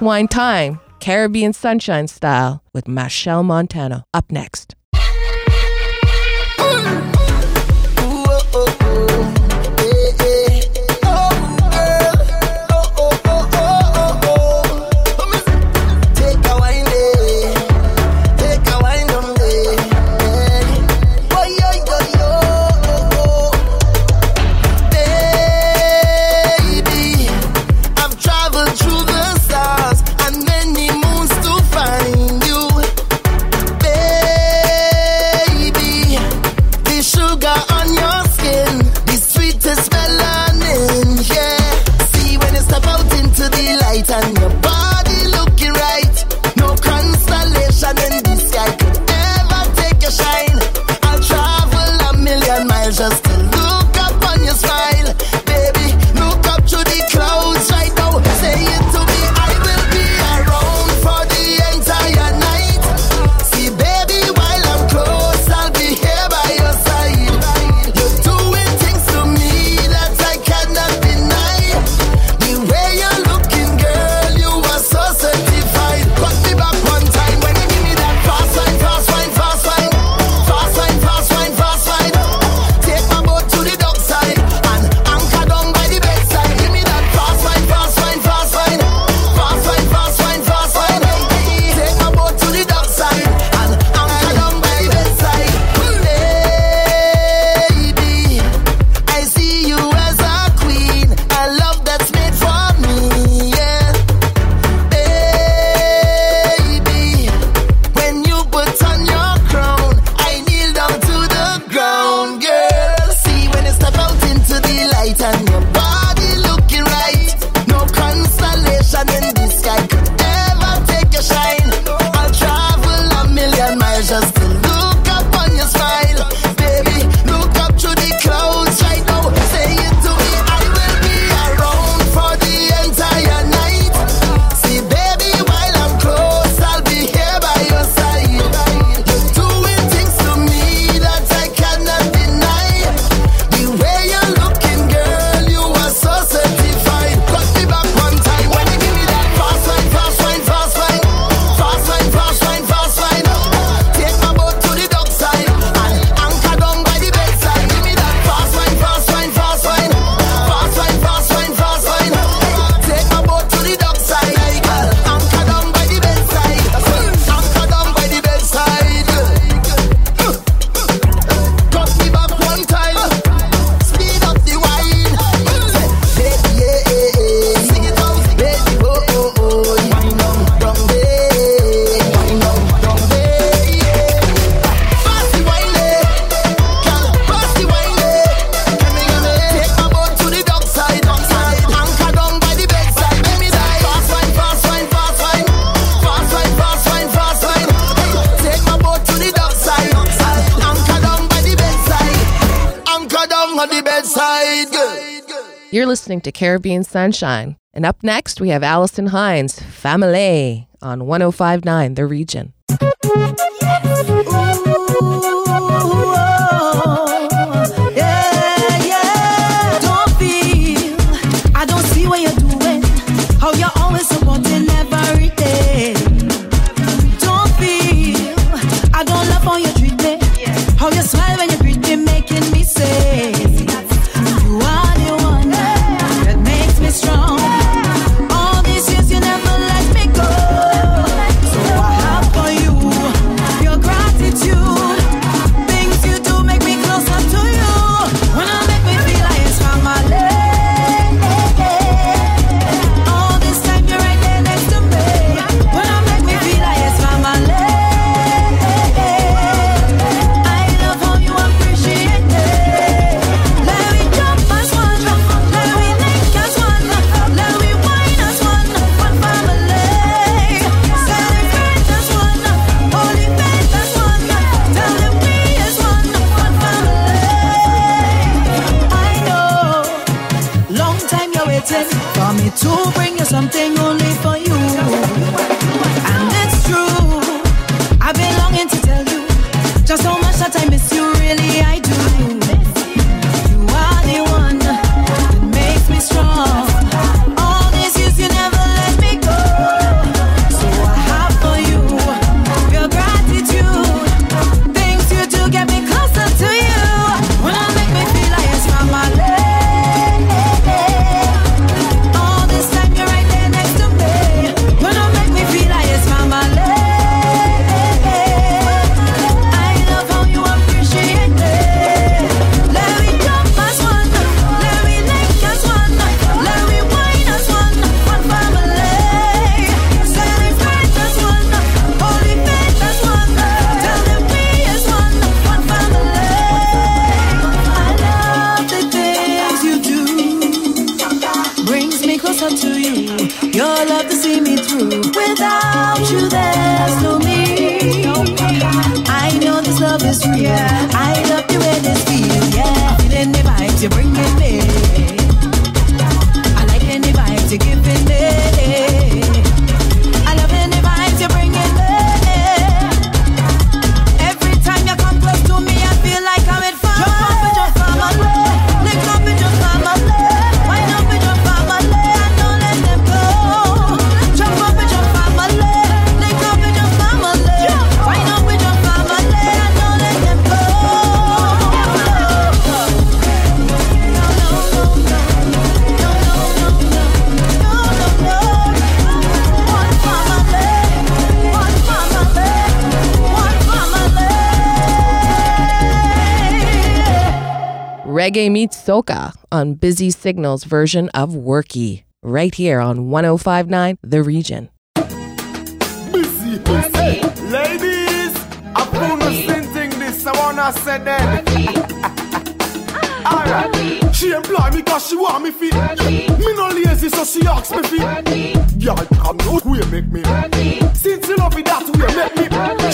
Wine Time, Caribbean Sunshine style with Michelle Montana. Up next. You're listening to Caribbean Sunshine. And up next, we have Alison Hinds, Family, on 1059 The Region. Yeah, Reggae meets soca on Busy Signals version of Worky, right here on 1059 The Region. busy. Hey, ladies, I found a thing this. I wanna say that. Alright, she employ me cause she want me fit. Me no lazy, so she asks me fit. Girl, come out, we make me. Since you love it, that way make me.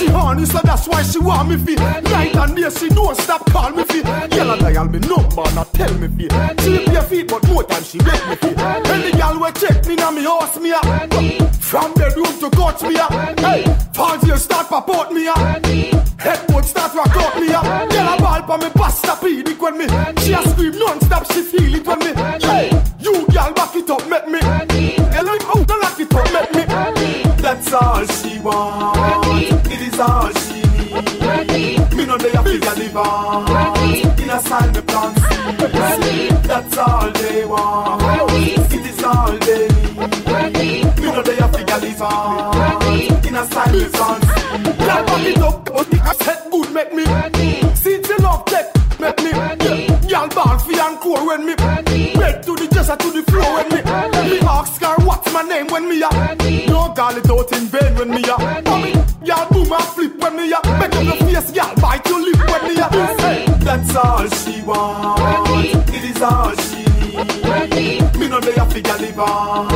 She horny, so that's why she want me fit. Night and day, she don't stop call me fit. Yellow dial me number, not tell me fit. She your feet, but more time she make me fit. Any girl will check me, now me horse me up. From bedroom to coach me up. Hey, fancy start pop out me up. Headboard start rock out me up. Yellow ball for me pasta pedic when me. She a scream non-stop, she feel it when me. Hey, you girl back it up, make me. Hello, out and lock it up, make me. That's all she want. Have figure live on. In a sign me plant seeds. That's all they want. It is all they need. Me know they have figure live on. In a sign me plant seeds. Girl back it up, but it has good make me. Since you love that, make me. Girl ball fi and core when me. Bed to the dresser to the floor when me. Me ask her what's my name when me a. No call it out in vain when me a. That's all she want. It is all she need. Me know they have live on.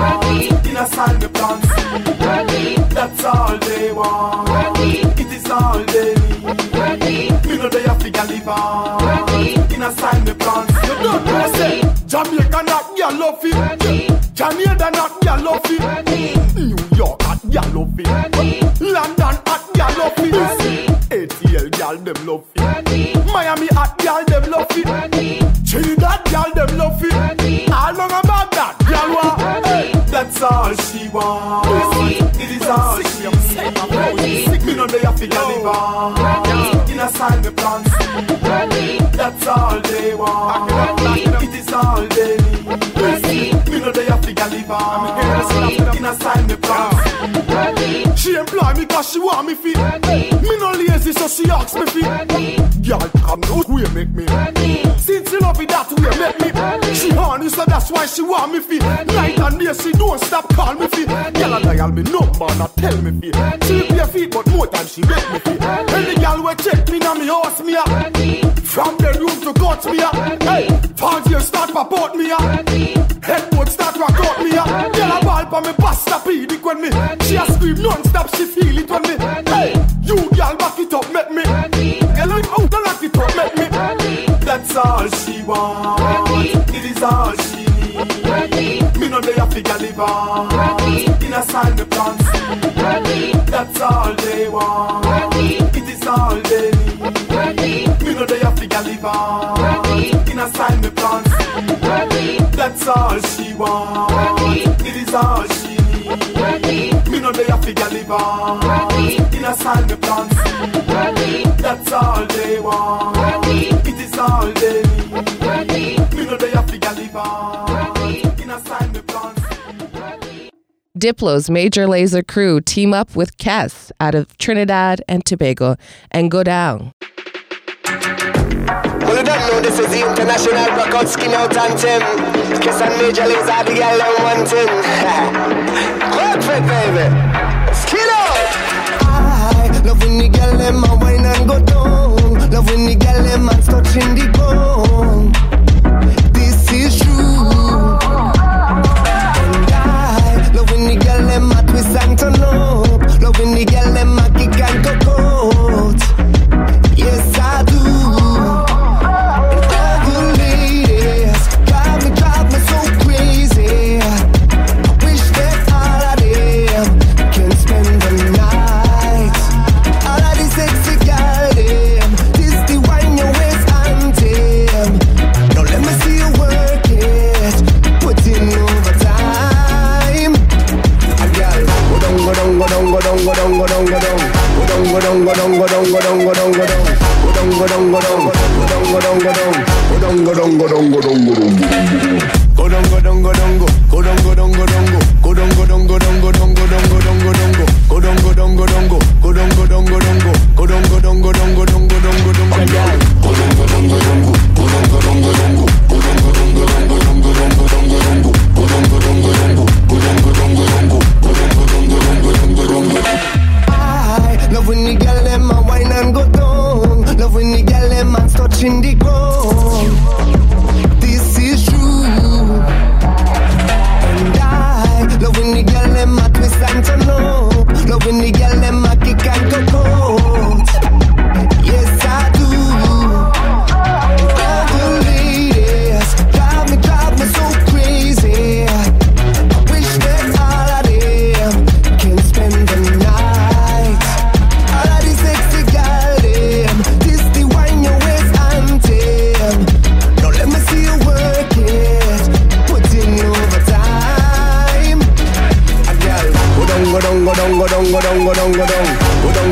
In a sign me seed. That's all they want. It is all they need. Me know they have live on. In a sign me plant You don't know say Jamaica not girl love it. Canada not girl love it. New York hot girl love it. London hot girl love it. ATL girl them love it. All she wants. It is all she needs. Me know they have to get live In a sign me plan C. That's all they want. It is all they need. Me know they have to get live In a sign me plan C. She employ me cause she want me fit. Me no lazy so she asks me fit. Girl come out way make me. Since she love it that way make me. That's why she want me fit. Night and day she don't stop call me fit. Girl a dial me number not tell me fit. She pay feet but more time she make me fit. Any girl we check me now me house me a. From the room to court me a. Hey, you start pop out me a. Headboard start rock out me a. Girl a ball for me pasta pedic when me. She a scream non-stop she feel it when me. Hey, you girl back it up make me. Girl I'm out and lock it up make me. That's all she wants. It is all she want. Innocent the plants. That's all they want. It is all they need. We know they have to live on. The plants. That's all she. It is all she needs. We know they have to the plants. That's all they want. It is all they need. We know they have to live on. The plants. Diplo's Major Lazer crew team up with Kes out of Trinidad and Tobago and go down. Well, you don't know this is the international breakout skin out anthem. Kiss and major leagues are the girl them wanting. Perfect, baby. Skin out. I love when the girl them a wine and go down. Love when the girl them a touching the ground.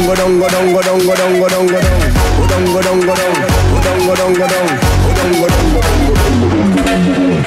Go down, go down, go down, go down, go down, go down, go down, go down, go down, go down, go down, go down, go down, go down, go down, go down,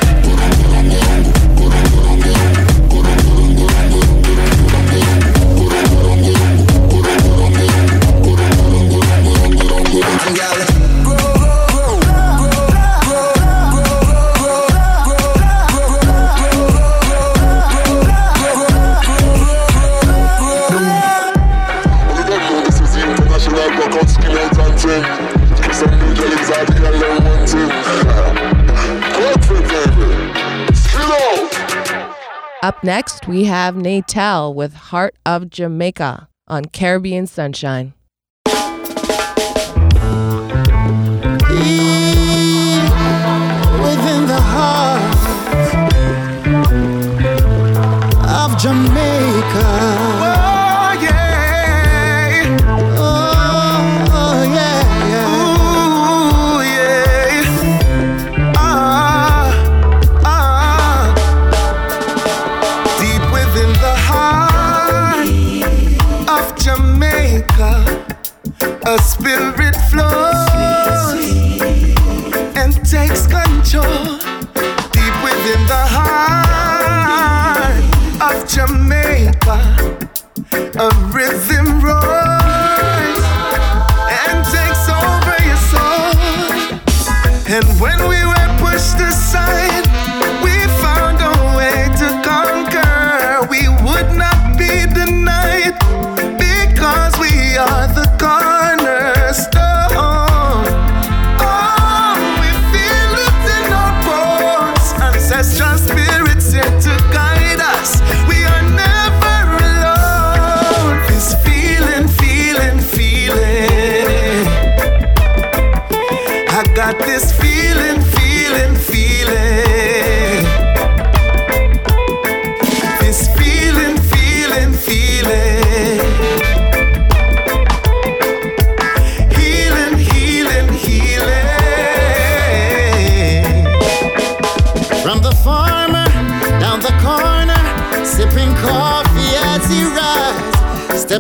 Next, we have Natal with Heart of Jamaica on Caribbean Sunshine. Jamaica.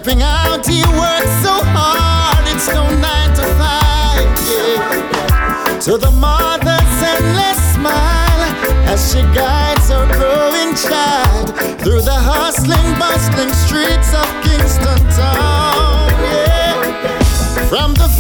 helping out. He works so hard, it's no nine to five. Yeah. To the mother's endless smile as she guides her growing child through the hustling, bustling streets of Kingston Town. Yeah. From the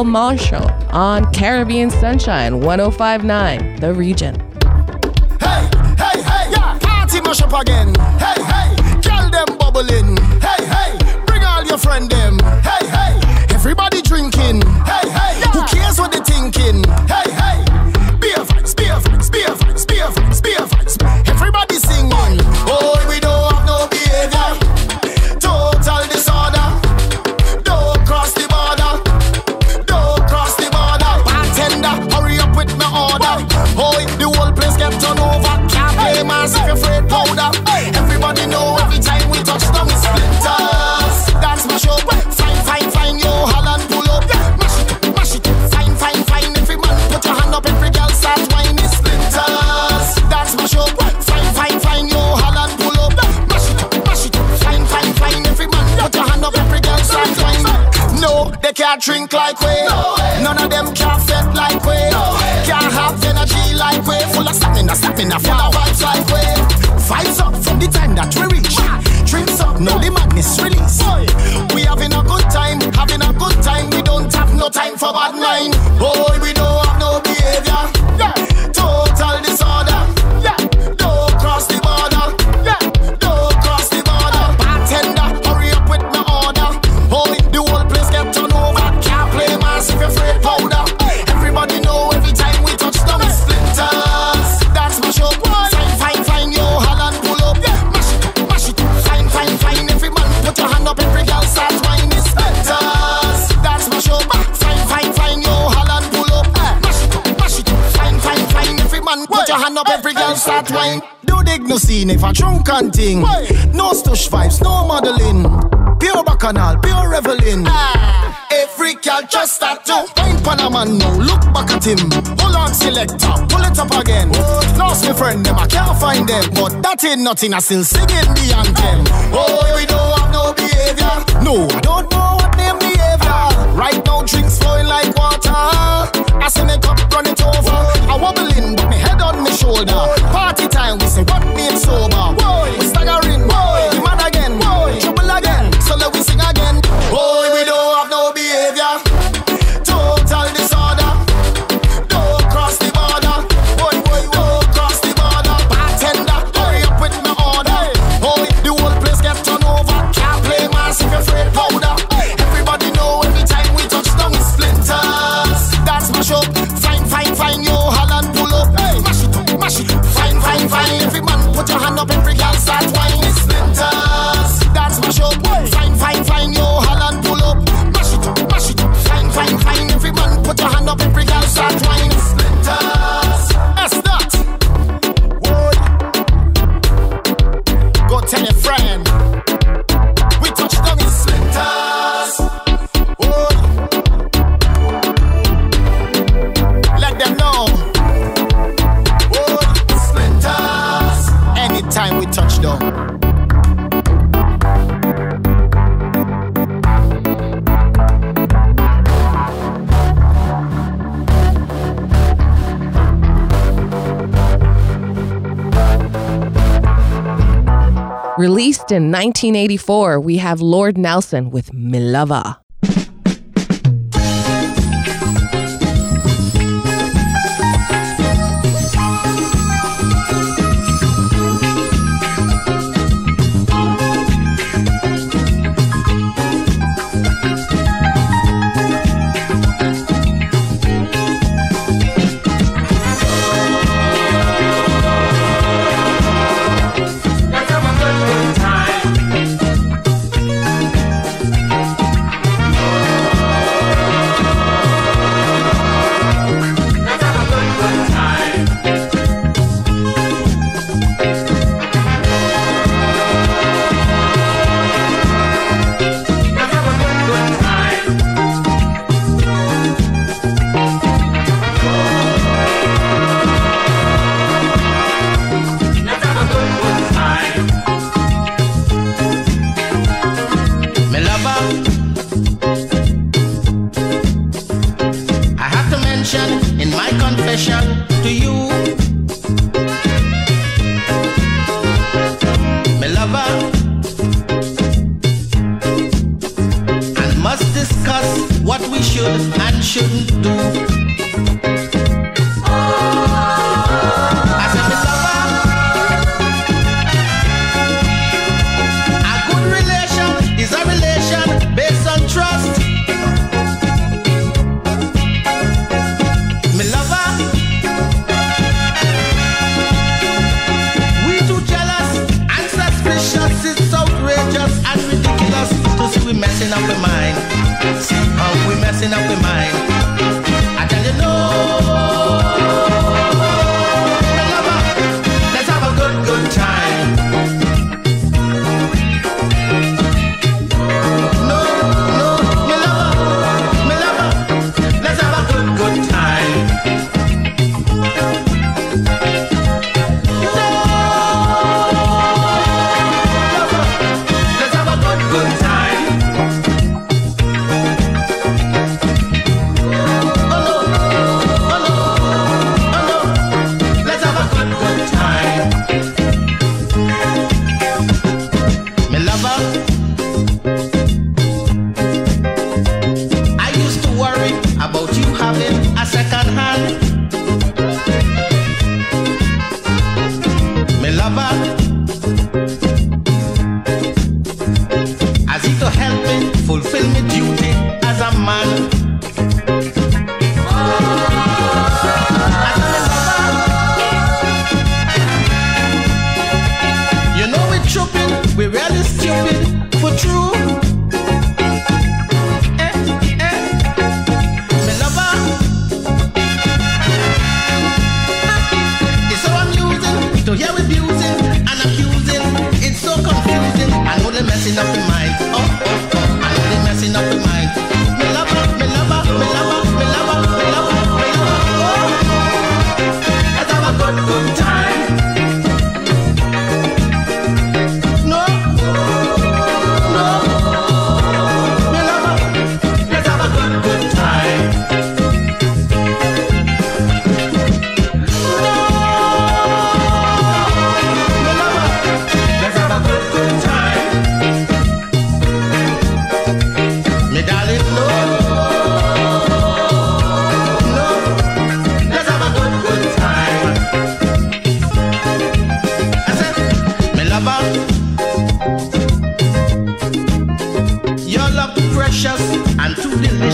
Al Marshall on Caribbean Sunshine 1059, The Region. think like way. No way. None of them can fit like way. No way. Can't have energy like way. Full of stamina, stamina, full of vibes like way. Vibes up from the time that we reach. Drinks up, no the madness release. We having a good time, having a good time. We don't have no time for bad Thing. No stush vibes, no modeling. Pure bacchanal, pure reveling. Ah. Every girl just start to Ain't Panama now, look back at him. Hold on selector, pull it up again. Lost my friend, them I can't find them. But that ain't nothing, I still singing the anthem. Oh, we don't have no behavior. No, I don't know what name behavior. Right now drinks flowing like water. I see my cup running over. I wobbling, but my head on my shoulder. Party time, we say what made sober? In 1984, we have Lord Nelson with Milava. should and shouldn't do. messing up with mine.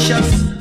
Too